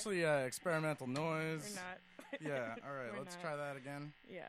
actually uh, experimental noise. Not. yeah. All right, let's not. try that again. Yeah.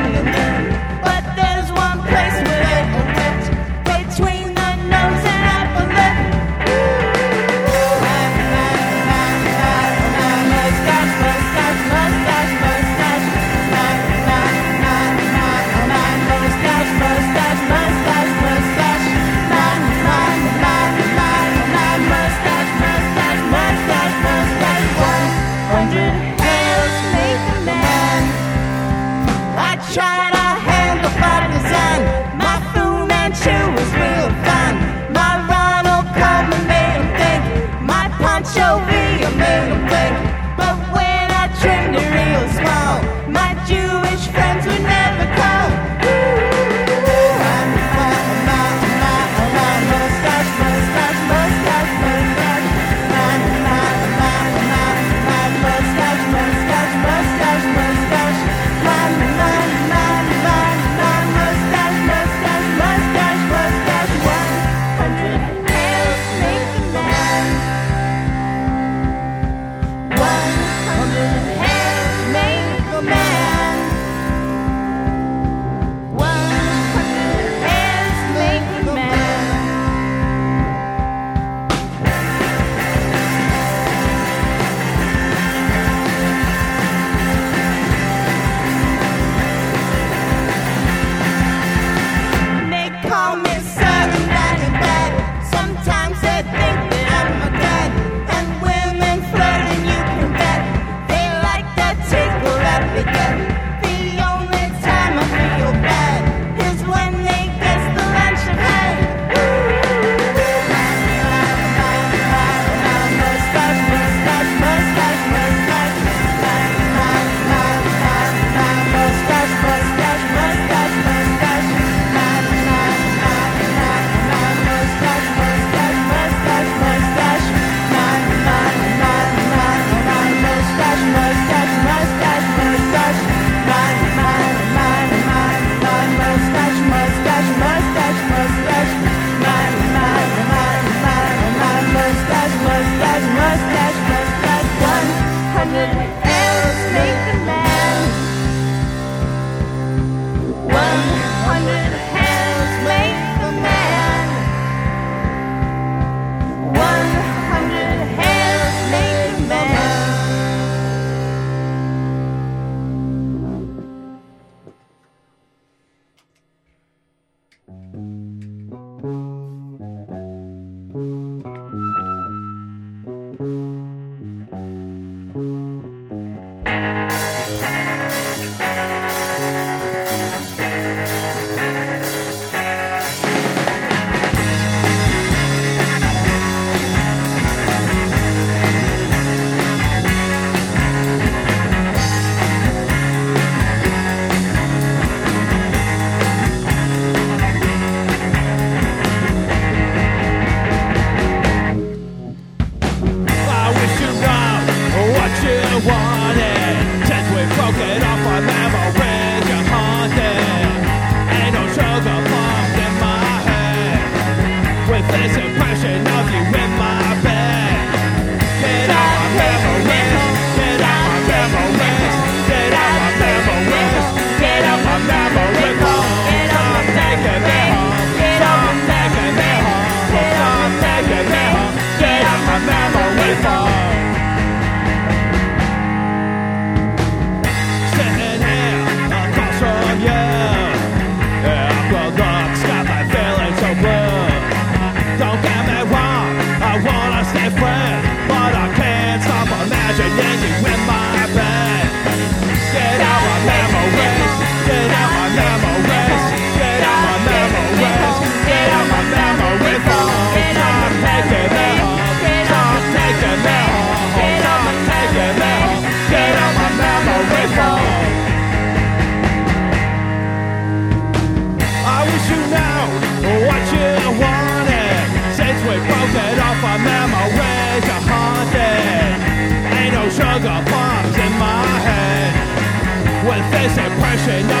Impression of you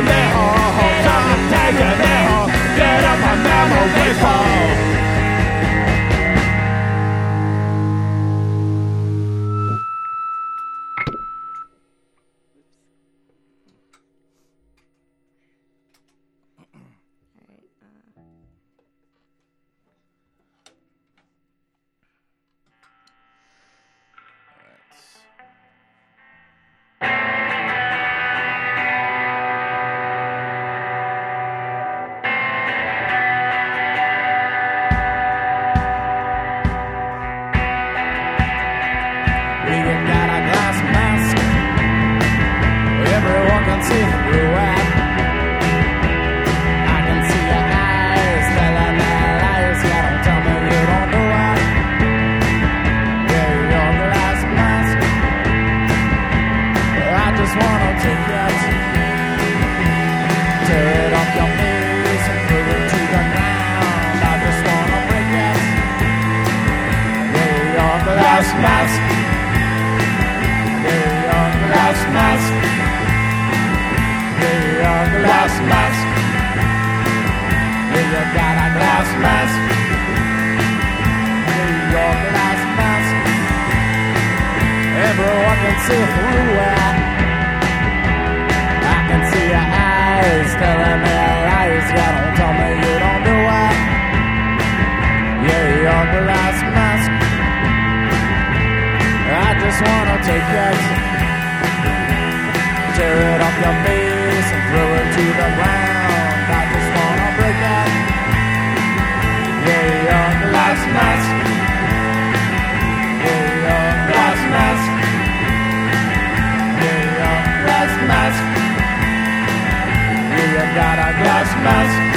Me home. Get my memory phone. Alright, just wanna take it, tear it off your face and throw it to the ground. I just wanna break it. Yeah, your glass mask. Yeah, your glass mask. Yeah, your glass mask. Yeah, you got a glass mask. Yeah, your glass mask. Everyone can see through it. Just wanna take it, tear it off your face and throw it to the ground. I just wanna break it. Yeah, your glass mask. Yeah, you got a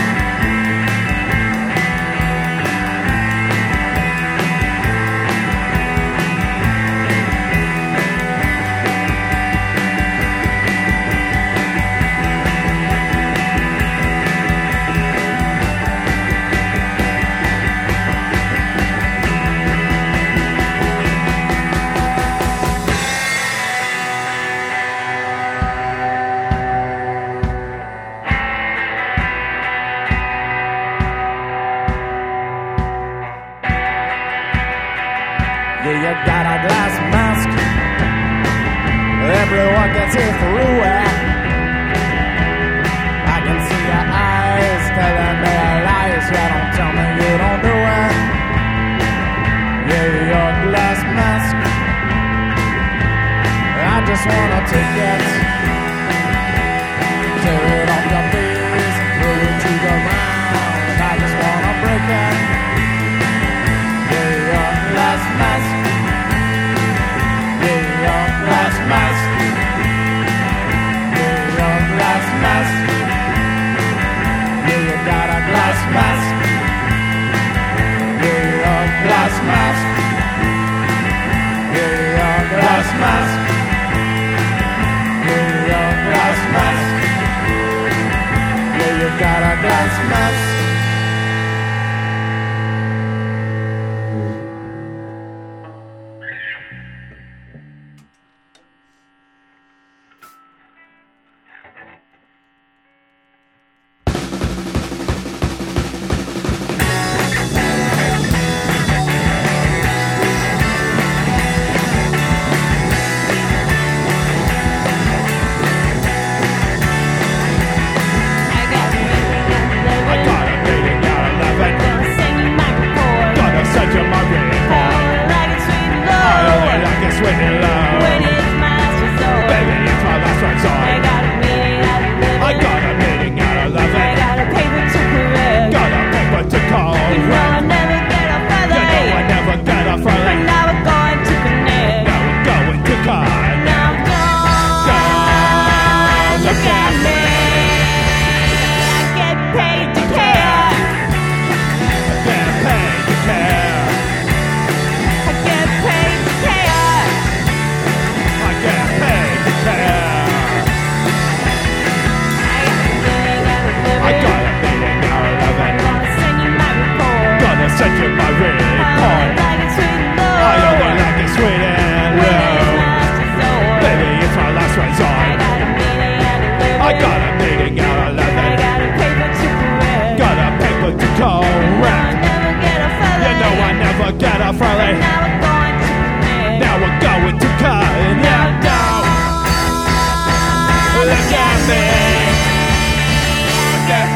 Through it. I can see your eyes telling me lies. Yeah, don't tell me you don't do it. Yeah, your glass mask. I just wanna take it,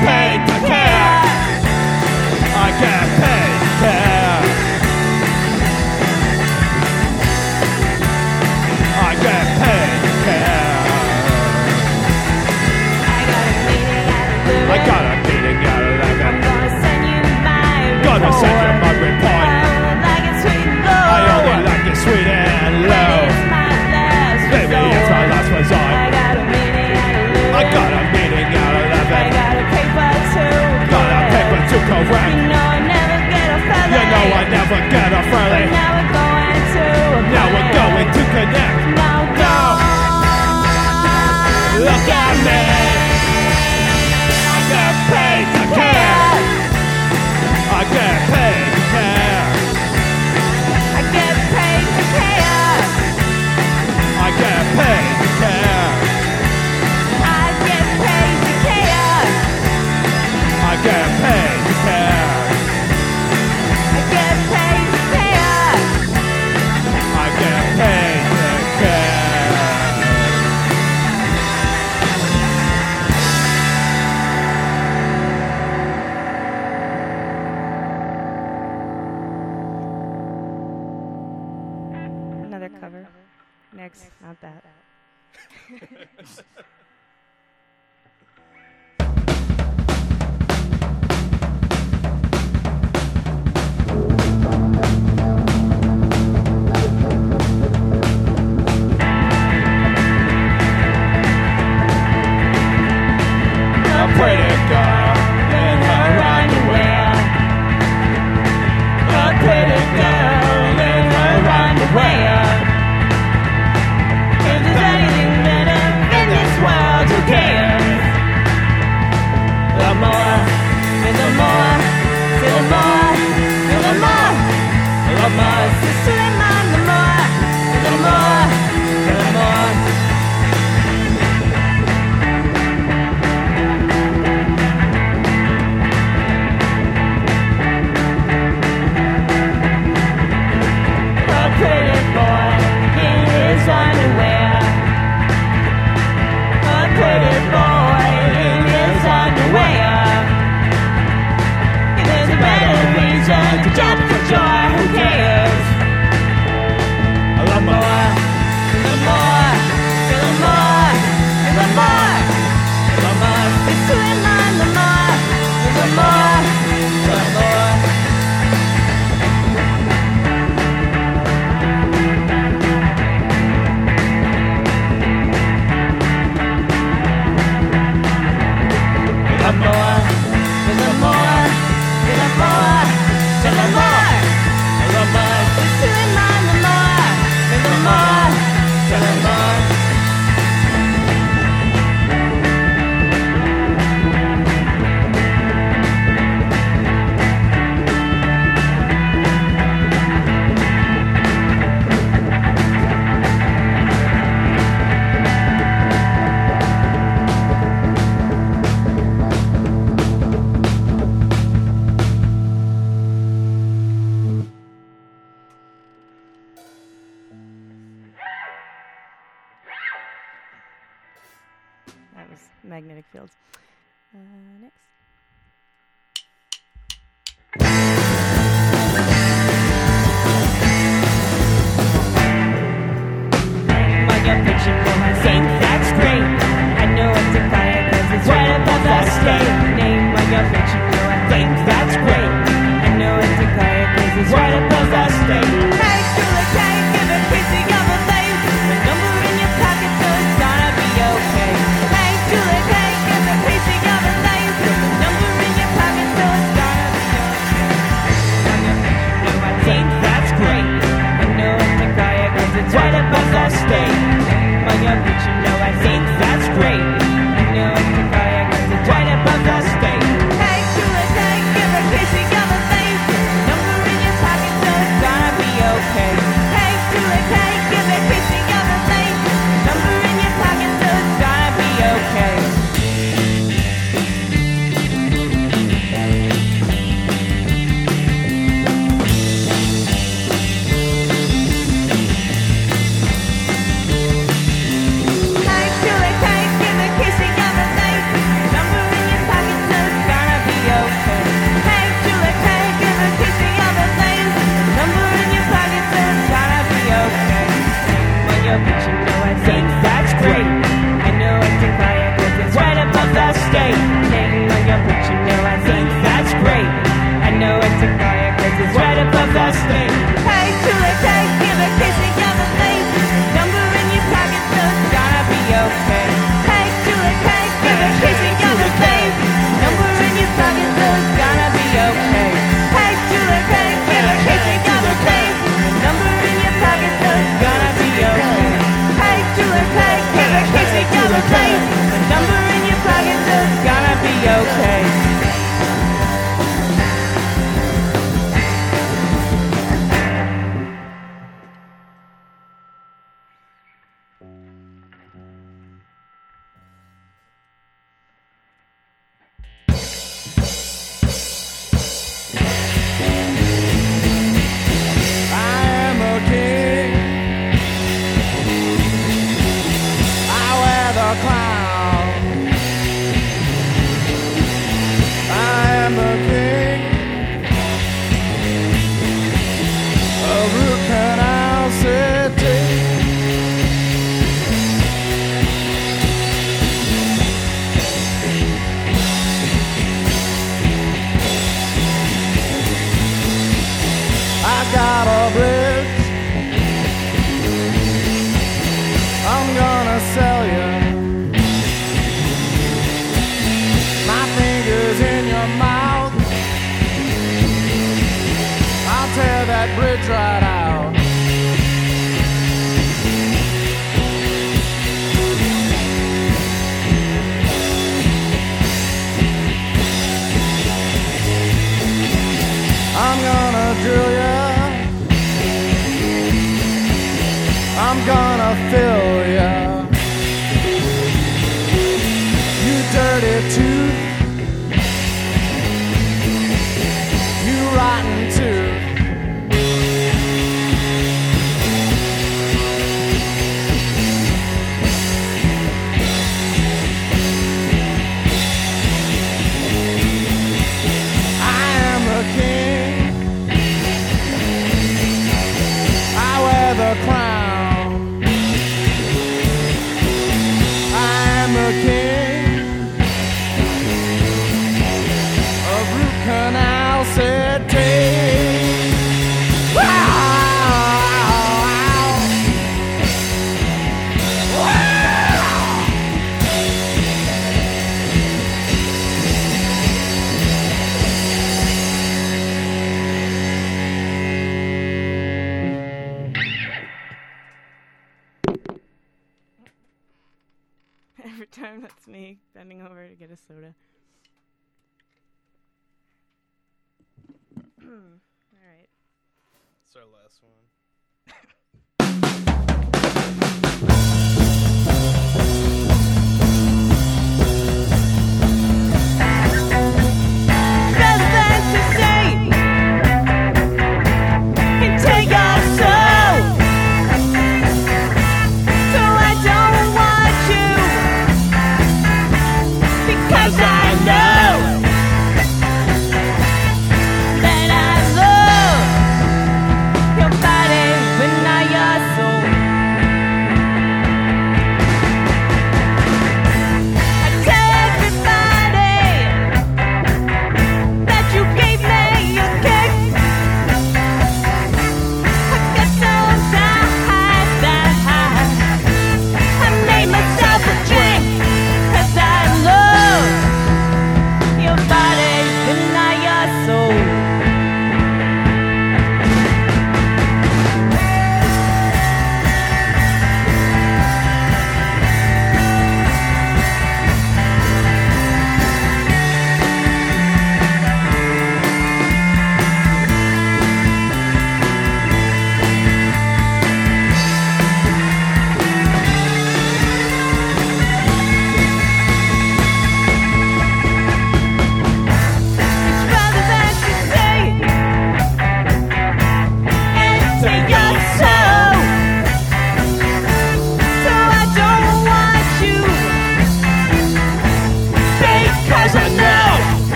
paper, paper. forgot magnetic fields. Uh, next. Last one.